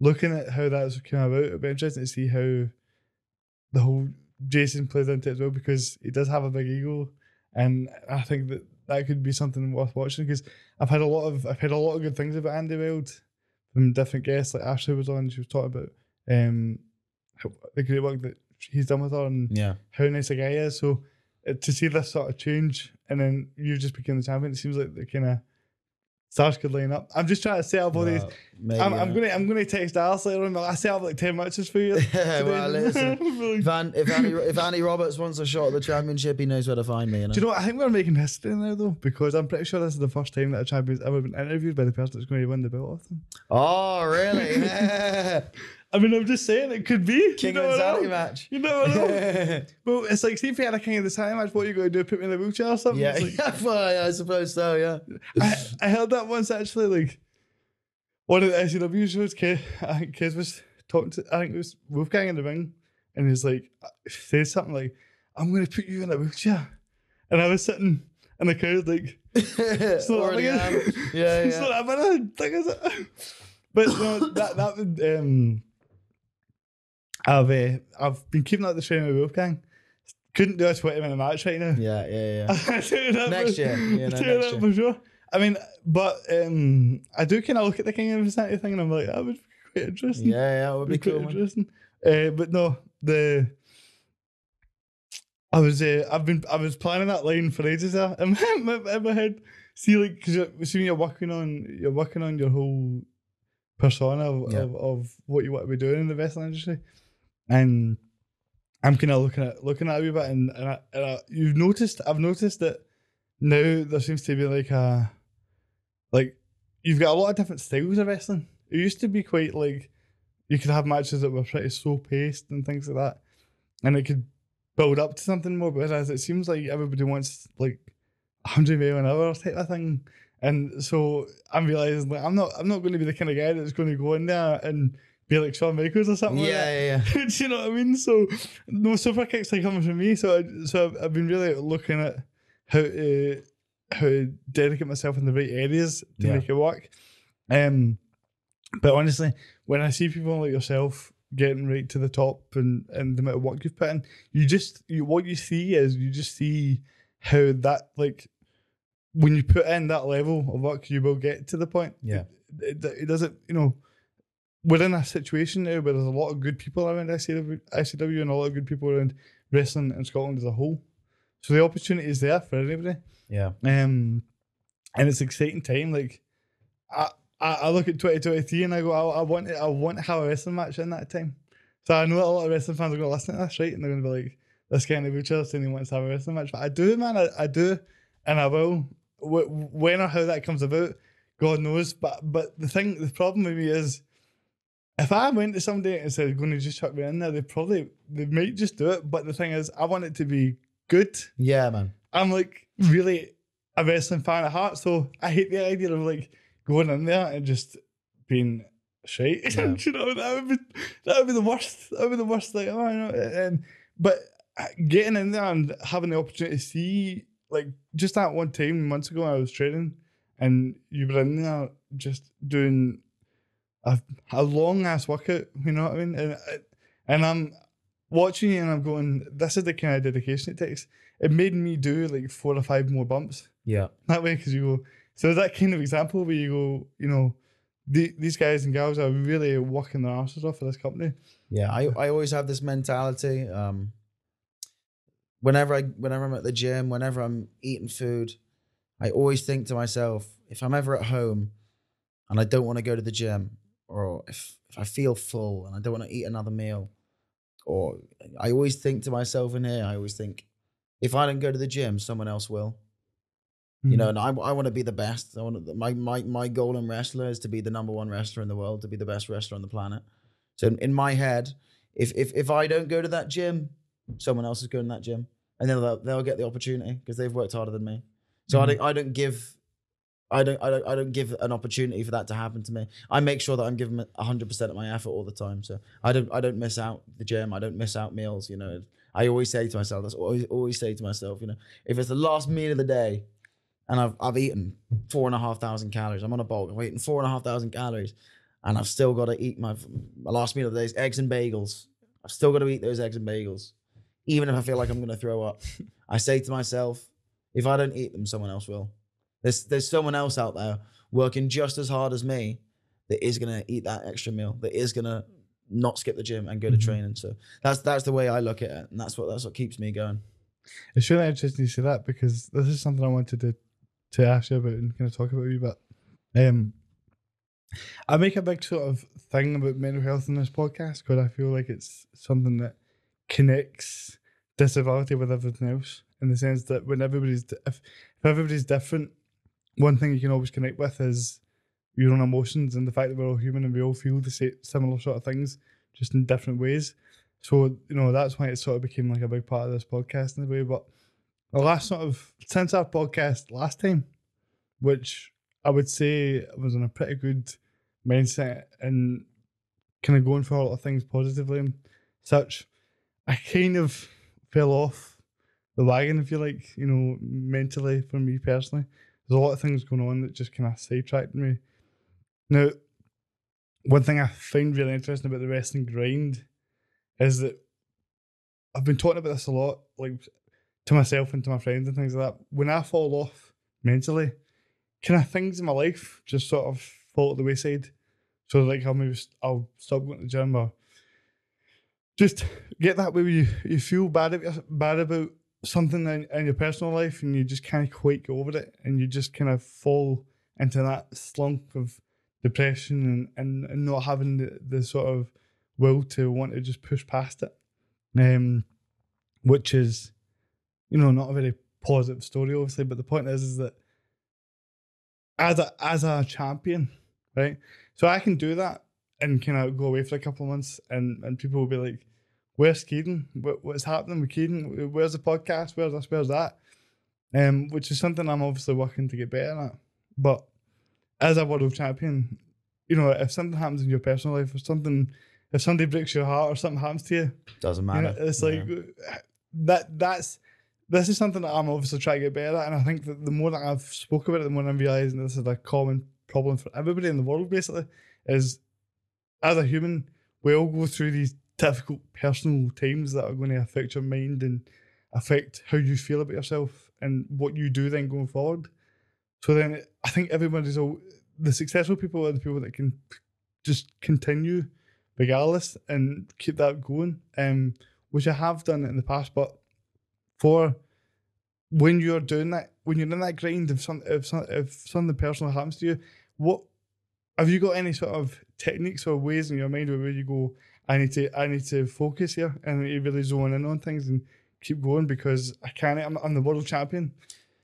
looking at how that's come about, it'd be interesting to see how the whole Jason plays into it as well because he does have a big ego, and I think that that could be something worth watching because I've had a lot of I've heard a lot of good things about Andy Wild from different guests. Like Ashley was on, she was talking about um how, the great work that he's done with her and Yeah. how nice a guy he is. So uh, to see this sort of change and then you just become the champion, it seems like the kind of stars could line up. I'm just trying to set up all these. Well, maybe, I'm, I'm uh, gonna I'm gonna text Alice later on. I set up like ten matches for you. well, listen. If, An- if, Andy, if Andy Roberts wants a shot at the championship, he knows where to find me. You know? Do you know what? I think we're making history now though, because I'm pretty sure this is the first time that a champion's ever been interviewed by the person that's going to win the belt off them. oh, really? I mean, I'm just saying it could be. King you of never insanity match. You know. well, it's like, see if you had a King of the Sanity match, what you going to do? Put me in the wheelchair or something? yeah, like- well, I suppose so. Yeah. I, I heard that once actually, like one of the SCW shows. Ke, I think Kez was talking to, I think it was Wolfgang in the ring, and he's like, said something like, "I'm going to put you in a wheelchair," and I was sitting, in the crowd like, "It's not am. Yeah, it's yeah. not that a thing, is it?" But no, that that would um, I've uh, I've been keeping up the training with Wolfgang. Couldn't do a 20 minute match right now. Yeah, yeah, yeah. Next for, year. Yeah, no, next that for sure. I mean, but um, I do kind of look at the King of Insanity thing and I'm like, that would be quite interesting. Yeah, yeah, it would be quite cool. Interesting. Uh, but no, the I was uh, I've been I was planning that line for ages there in my, in my, head. See, like, because you're, see, when you're working on you're working on your whole persona of, Yeah. of, of what you want to be doing in the wrestling industry, and I'm kind of looking at looking at it a wee bit, and, and, I, and I, you've noticed I've noticed that now there seems to be like a like you've got a lot of different styles of wrestling. It used to be quite like you could have matches that were pretty slow paced and things like that, and it could build up to something more. But as it seems like everybody wants like 100 mile an hour type of thing, and so I'm realizing like I'm not I'm not going to be the kind of guy that's going to go in there and be like Shawn Michaels or something. Yeah, like that. yeah, yeah. Do you know what I mean? So no super kicks are coming from me. So I, so I've, I've been really looking at how to how to dedicate myself in the right areas to Yeah. make it work. Um, but honestly, when I see people like yourself getting right to the top and and the amount of work you've put in, you just you what you see is you just see how that like when you put in that level of work, you will get to the point. Yeah. It, it, it doesn't, you know, we're in a situation now where there's a lot of good people around ICW, ICW and a lot of good people around wrestling in Scotland as a whole. So the opportunity is there for everybody. Yeah. Um, and it's exciting time. Like, I, I, I look at 2023 and I go, I, I want to, I want to have a wrestling match in that time. So I know that a lot of wrestling fans are going to listen to this, right? And they're going to be like, this guy in the wheelchair saying he wants to have a wrestling match. But I do, man. I, I do, and I will. Wh- When or how that comes about, God knows. But but the thing, the problem with me is, if I went to somebody and said, "Going to just chuck me in there," they probably they might just do it. But the thing is, I want it to be good. Yeah, man. I'm like really a wrestling fan at heart, so I hate the idea of like going in there and just being shite. Yeah. you know, that would be that would be the worst. That would be the worst thing. Oh, I know. And but uh, getting in there and having the opportunity to see, like, just that one time months ago, I was training, and you were in there just doing a, a long ass workout. You know what I mean? And and I'm watching you, and I'm going, this is the kind of dedication it takes. It made me do like four or five more bumps Yeah. that way because you go. So that kind of example where you go, you know, the, these guys and gals are really working their asses off for this company. Yeah, I, I always have this mentality. Um, whenever I whenever I'm at the gym, whenever I'm eating food, I always think to myself, if I'm ever at home and I don't want to go to the gym, or if, if I feel full and I don't want to eat another meal, or I always think to myself in here, I always think, if I don't go to the gym, someone else will. You know, and I, I want to be the best. I want to, my my my goal in wrestler is to be the number one wrestler in the world, to be the best wrestler on the planet. So in, in my head, if if if I don't go to that gym, someone else is going to that gym, and then they'll, they'll get the opportunity because they've worked harder than me. So I Mhm. don't I don't give. I don't, I don't I don't give an opportunity for that to happen to me. I make sure that I'm giving hundred percent of my effort all the time. So I don't I don't miss out the gym. I don't miss out meals. You know, I always say to myself. That's always always say to myself. You know, if it's the last meal of the day, and I've I've eaten four and a half thousand calories. I'm on a bulk. I've eaten four and a half thousand calories, and I've still got to eat my my last meal of the day is eggs and bagels. I've still got to eat those eggs and bagels, even if I feel like I'm going to throw up. I say to myself, if I don't eat them, someone else will. There's there's someone else out there working just as hard as me that is going to eat that extra meal. That is going to not skip the gym and go to Mhm. training. So that's that's the way I look at it, and that's what that's what keeps me going. It's really interesting to say that because this is something I wanted to to ask you about and kind of talk about you. But um, I make a big sort of thing about mental health in this podcast because I feel like it's something that connects disability with everything else in the sense that when everybody's if, if everybody's different, one thing you can always connect with is your own emotions and the fact that we're all human and we all feel the same similar sort of things just in different ways. So you know that's why it sort of became like a big part of this podcast in a way. But the last sort of since our podcast last time, which I would say was in a pretty good mindset and kind of going for a lot of things positively and such, I kind of fell off the wagon, if you like, you know, mentally for me personally. There's a lot of things going on that just kind of sidetracked me. Now, one thing I find really interesting about the wrestling grind is that I've been talking about this a lot, like to myself and to my friends and things like that. When I fall off mentally, kind of things in my life just sort of fall to the wayside. So like I'll maybe I'll stop going to the gym or just get that way where you, you feel bad about, bad about something in, in your personal life and you just can't quite get over it and you just kind of fall into that slump of depression and, and, and not having the, the sort of will to want to just push past it. Um, which is, you know, not a very positive story, obviously. But the point is, is that as a as a champion, right? So I can do that and kind of go away for a couple of months, and and people will be like, "Where's Keaton? What, what's happening with Keaton? Where's the podcast? Where's this? Where's that?" Um, which is something I'm obviously working to get better at. But as a world champion, you know, if something happens in your personal life, or something, if somebody breaks your heart, or something happens to you, Doesn't you matter. know, it's Yeah. like that. That's this is something that I'm obviously trying to get better at, and I think that the more that I've spoke about it, the more I'm realizing this is a common problem for everybody in the world. Basically, is as a human, we all go through these difficult personal times that are going to affect your mind and affect how you feel about yourself and what you do then going forward. So then, I think everybody's all the successful people are the people that can just continue regardless and keep that going. Um, which I have done in the past, but for when you're doing that, when you're in that grind, if some if some if something personal happens to you, what have you got any sort of techniques or ways in your mind where you go, I need to I need to focus here and really zone in on things and keep going because I can't. I'm, I'm the world champion.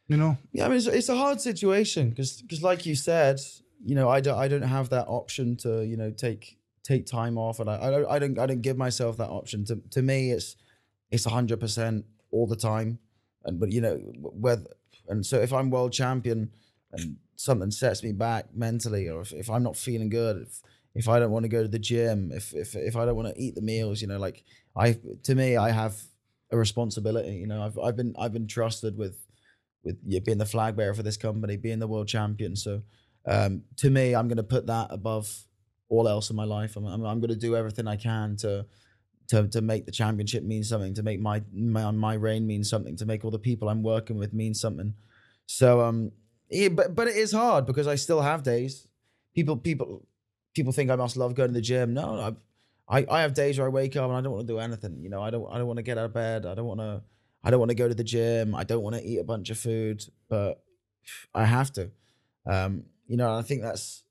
You know. Yeah, I mean, it's, it's a hard situation because, because, like you said, you know, I don't, I don't have that option to, you know, take take time off, and I, I don't, I don't, I don't give myself that option. To, to me, it's, it's hundred percent all the time, and but you know, whether, and so if I'm world champion, and something sets me back mentally, or if, if I'm not feeling good, if, if I don't want to go to the gym, if if if I don't want to eat the meals, you know, like I, to me, I have a responsibility. You know, I've I've been I've been trusted with with being the flag bearer for this company, being the world champion. So um, to me, I'm going to put that above all else in my life. I'm, I'm, I'm going to do everything I can to to to make the championship mean something, to make my my my reign mean something, to make all the people I'm working with mean something. So um, yeah, but but it is hard because I still have days. People people people think I must love going to the gym. No, I've, I I have days where I wake up and I don't want to do anything. You know, I don't I don't want to get out of bed. I don't want to I don't want to go to the gym. I don't want to eat a bunch of food, but I have to. Um, you know, I think that's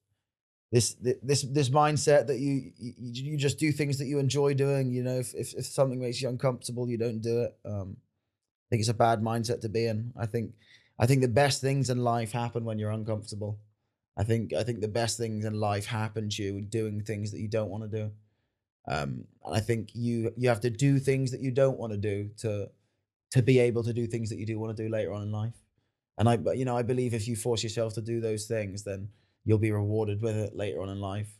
this this this mindset that you you, you just do things that you enjoy doing. You know, if, if, if something makes you uncomfortable, you don't do it. Um, I think it's a bad mindset to be in. I think I think the best things in life happen when you're uncomfortable. I think I think the best things in life happen to you doing things that you don't want to do. Um, and I think you you have to do things that you don't want to do to to be able to do things that you do want to do later on in life. And I, you know, I believe if you force yourself to do those things, then you'll be rewarded with it later on in life.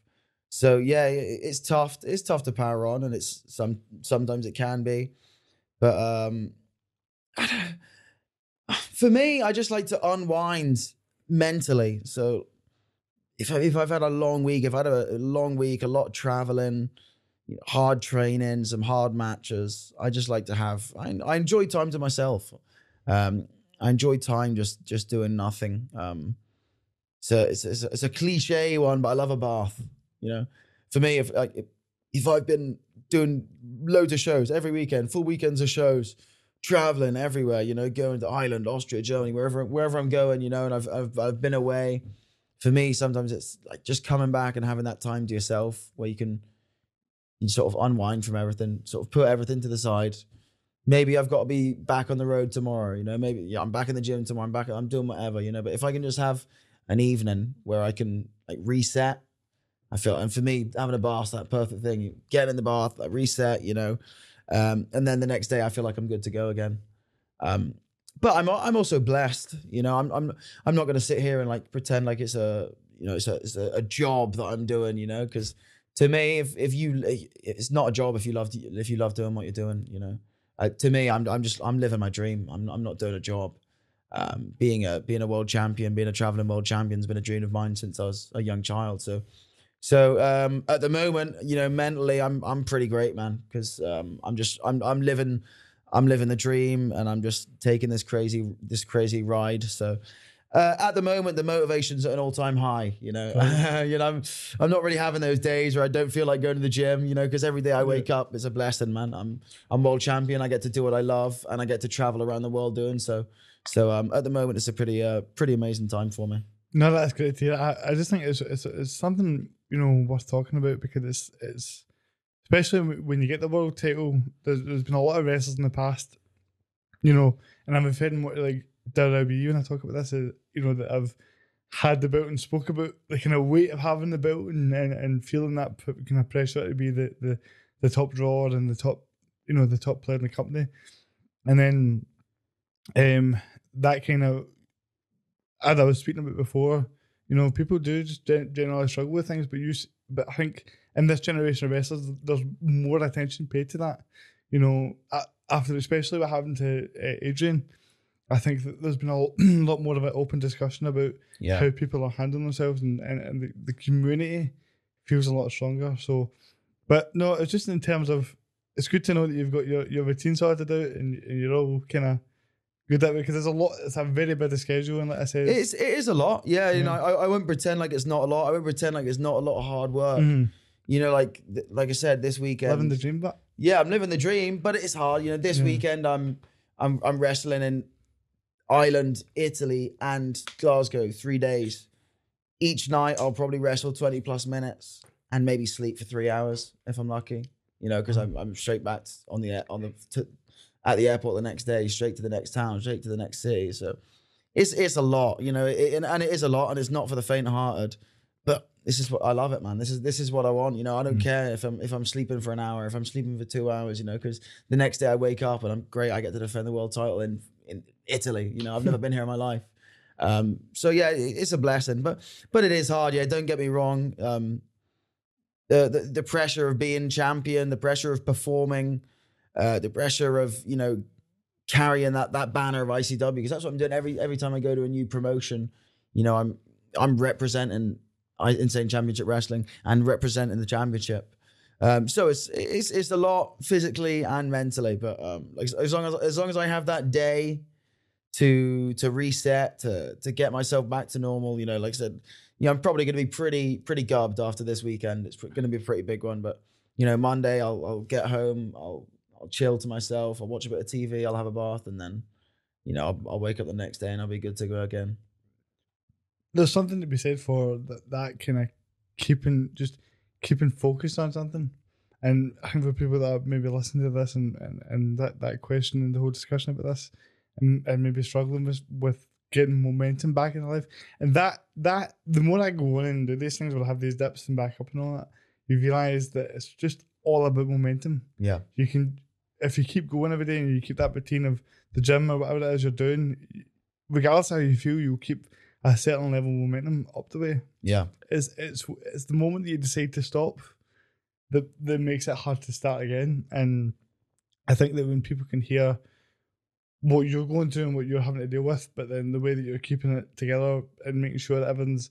So yeah, it's tough. It's tough to power on, and it's some sometimes it can be, but um, for me, I just like to unwind mentally. So if I, if I've had a long week, if I had a long week, a lot of traveling, hard training, some hard matches, I just like to have. I, I enjoy time to myself. Um, I enjoy time just just doing nothing. Um, so it's, it's, it's a cliche one, but I love a bath. You know, for me, if if I've been doing loads of shows every weekend, full weekends of shows, traveling everywhere, you know, going to Ireland, Austria, Germany, wherever wherever I'm going, you know, and I've I've I've been away. For me, sometimes it's like just coming back and having that time to yourself where you can you sort of unwind from everything, sort of put everything to the side. Maybe I've got to be back on the road tomorrow, you know, maybe yeah, I'm back in the gym tomorrow, I'm back, I'm doing whatever, you know. But if I can just have an evening where I can like reset. I feel, and for me, having a bath's that perfect thing. You get in the bath, like reset, you know, um, and then the next day I feel like I'm good to go again. Um, but I'm I'm also blessed, you know. I'm I'm I'm not going to sit here and like pretend like it's a you know it's a it's a, a job that I'm doing, you know, because to me, if if you it's not a job if you love if you love doing what you're doing, you know. Uh, to me, I'm I'm just I'm living my dream. I'm I'm not doing a job um, being a being a world champion, being a traveling world champion has been a dream of mine since I was a young child. So, so um, at the moment, you know, mentally, I'm I'm pretty great, man, because um, I'm just I'm I'm living I'm living the dream, and I'm just taking this crazy this crazy ride. So. Uh, at the moment, the motivation's at an all-time high. You know, you know, I'm I'm not really having those days where I don't feel like going to the gym. You know, because every day I wake up, it's a blessing, man. I'm I'm world champion. I get to do what I love, and I get to travel around the world doing so. So um, at the moment, it's a pretty uh, pretty amazing time for me. No, that's great to hear. I, I just think it's, it's it's something you know worth talking about because it's it's especially when you get the world title. There's, there's been a lot of wrestlers in the past, you know, and I'm referring more like WWE when I talk about this. Is, you know that I've had the belt and spoke about the kind of weight of having the belt and and, and feeling that kind of pressure to be the, the the top drawer and the top you know the top player in the company, and then um that kind of, as I was speaking about before, you know, people do just generally struggle with things, but you, but I think in this generation of wrestlers, there's more attention paid to that. You know, after especially what happened to uh, Adrian, I think that there's been a lot more of an open discussion about yeah. how people are handling themselves, and, and, and the, the community feels a lot stronger. So, but no, it's just in terms of it's good to know that you've got your, your routine sorted out and, and you're all kind of good that way because there's a lot. It's a very busy schedule, and like I said, it's it is a lot. Yeah, you yeah. know, I, I won't pretend like it's not a lot. I won't pretend like it's not a lot of hard work. Mm-hmm. You know, like like I said, this weekend living the dream, but yeah, I'm living the dream, but it's hard. You know, this yeah. weekend I'm I'm I'm wrestling in Ireland, Italy, and Glasgow three days. Each night I'll probably wrestle 20 plus minutes and maybe sleep for three hours if I'm lucky. You know, because I'm I'm straight back on the on the to, at the airport the next day, straight to the next town, straight to the next city. So it's it's a lot, you know, it, and, and it is a lot, and it's not for the faint-hearted. This is what I love it, man. This is this is what I want. You know, I don't care if I'm if I'm sleeping for an hour, if I'm sleeping for two hours. You know, because the next day I wake up and I'm great. I get to defend the world title in in Italy. You know, I've never been here in my life. Um, so yeah, it- it's a blessing, but but it is hard. Yeah, don't get me wrong. Um, the, the the pressure of being champion, the pressure of performing, uh, the pressure of you know carrying that that banner of ICW because that's what I'm doing every every time I go to a new promotion. You know, I'm I'm representing Insane Championship Wrestling and representing the championship. Um, so it's it's it's a lot physically and mentally, but um, like as long as as long as I have that day to to reset to to get myself back to normal, you know, like I said, you know, I'm probably going to be pretty pretty gubbed after this weekend. It's going to be a pretty big one, but you know, Monday I'll I'll get home, I'll I'll chill to myself, I'll watch a bit of TV, I'll have a bath, and then you know I'll, I'll wake up the next day and I'll be good to go again. There's something to be said for that, that kind of keeping just keeping focused on something. And I think for people that maybe listening to this and, and, and that, that question and the whole discussion about this and, and maybe struggling with with getting momentum back in their life. And that that the more I go on and do these things, will have these dips and back up and all that, you realise that it's just all about momentum. Yeah, you can if you keep going every day and you keep that routine of the gym or whatever it is you're doing, regardless of how you feel, you'll keep a certain level of momentum up the way. yeah, It's it's it's the moment that you decide to stop that that makes it hard to start again. And I think that when people can hear what you're going through and what you're having to deal with, but then the way that you're keeping it together and making sure that everyone's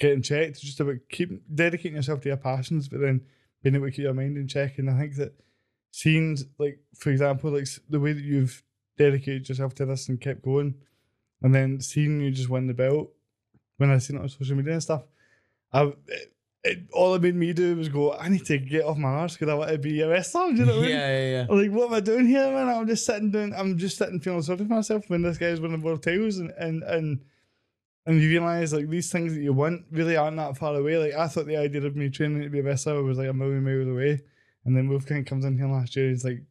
getting checked, just about keep dedicating yourself to your passions, but then being able to keep your mind in check. And I think that seeing, like for example, like the way that you've dedicated yourself to this and kept going, and then seeing you just win the belt when I seen it on social media and stuff, I it, it, all it made me do was go, I need to get off my arse because I want to be a wrestler. Do you know what I mean? yeah, yeah. I'm like, what am I doing here, man? I'm just sitting doing. I'm just sitting feeling sorry for myself when this guy's winning world titles, and and and and you realize like these things that you want really aren't that far away. Like I thought the idea of me training to be a wrestler was like a million miles away, and then Wolfgang comes in here last year. and He's like,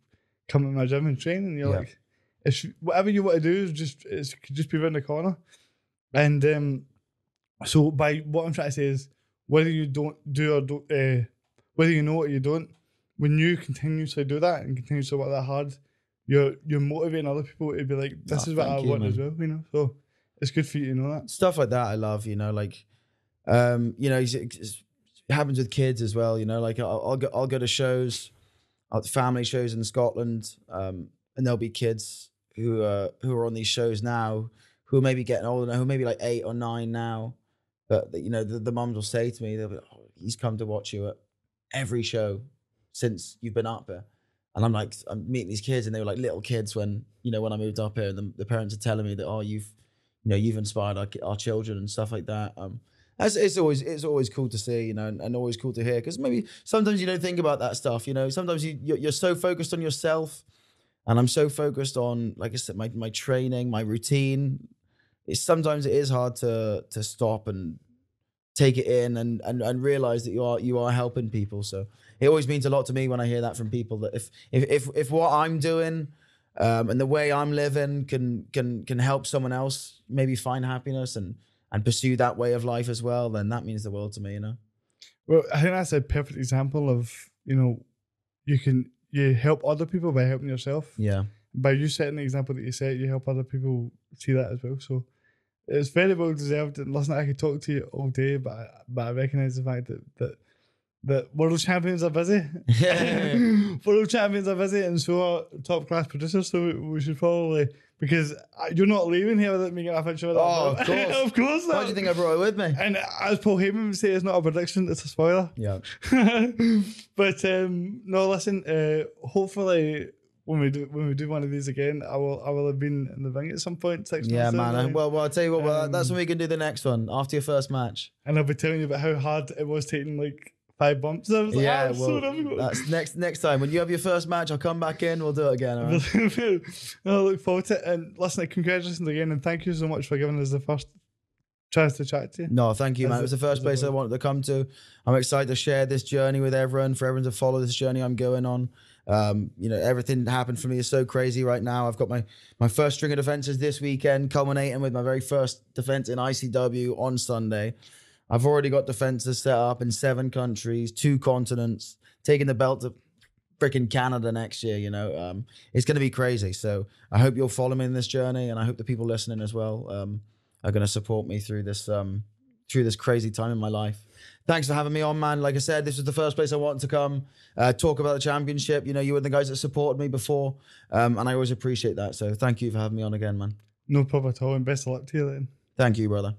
come to my gym and train, and you're Yeah. like, it's whatever you want to do is just it's could just be around the corner, and um, so by what I'm trying to say is whether you don't do or don't, uh, whether you know what you don't, when you continuously do that and continuously work that hard, you're you're motivating other people to be like, this Oh, is what I you, want as well, you know. So it's good for you to know that. stuff like that I love, you know, like, um, you know, it happens with kids as well, you know, like I'll, I'll go, I'll go to shows, family shows in Scotland, um, and there'll be kids who, uh, who are on these shows now, who are maybe getting older now, who may be like eight or nine now, but you know, the, the mums will say to me, they'll be, oh, he's come to watch you at every show since you've been up here. And I'm like, I'm meeting these kids, and they were like little kids when you know when I moved up here, and the, the parents are telling me that oh, you've you know you've inspired our, our children and stuff like that um that's, it's always it's always cool to see you know and, and always cool to hear because maybe sometimes you don't think about that stuff you know sometimes you you're, you're so focused on yourself and i'm so focused on like i said my, my training my routine it's sometimes it is hard to to stop and take it in and and, and realize that you are you are helping people so it always means a lot to me when i hear that from people that if if if, if what i'm doing um, and the way I'm living can can can help someone else maybe find happiness and and pursue that way of life as well, then that means the world to me, you know. Well, I think that's a perfect example of you know, you can you help other people by helping yourself. Yeah, By you setting the example that you set, you help other people see that as well. So it's very well deserved. And listen, I could talk to you all day, but I, but I recognise the fact that that that world champions are busy. world champions are busy, and so are top class producers. So we, should probably because uh, you're not leaving here without me getting a picture that. Oh, of course. of course. why do you think I brought it with me? And as Paul Heyman would say, it's not a prediction; it's a spoiler. Yeah, but um, no, listen. Uh, hopefully, when we do when we do one of these again, I will I will have been in the ring at some point. Six yeah, man. I- well, well, I'll tell you what. Well, that's Um, when we can do the next one after your first match. and I'll be telling you about how hard it was taking like five bumps. I was like, Yeah, "Ah, so well, that's next next time when you have your first match. I'll come back in. We'll do it again. Right? I look forward to it. And listen, congratulations again, and thank you so much for giving us the first chance to chat to you. No, thank you, man. It was the first place I wanted to come to. I'm excited to share this journey with everyone, for everyone to follow this journey I'm going on. Um, you know, everything that happened for me is so crazy right now. I've got my my first string of defenses this weekend, culminating with my very first defense in ICW on Sunday. I've already got defenses set up in seven countries, two continents, taking the belt to freaking Canada next year. You know, um, it's going to be crazy. So I hope you'll follow me in this journey, and I hope the people listening as well um, are going to support me through this um, through this crazy time in my life. Thanks for having me on, man. Like I said, this was the first place I wanted to come uh, talk about the championship. You know, you were the guys that supported me before, um, and I always appreciate that. So thank you for having me on again, man. No problem at all, and best of luck to you then. Thank you, brother.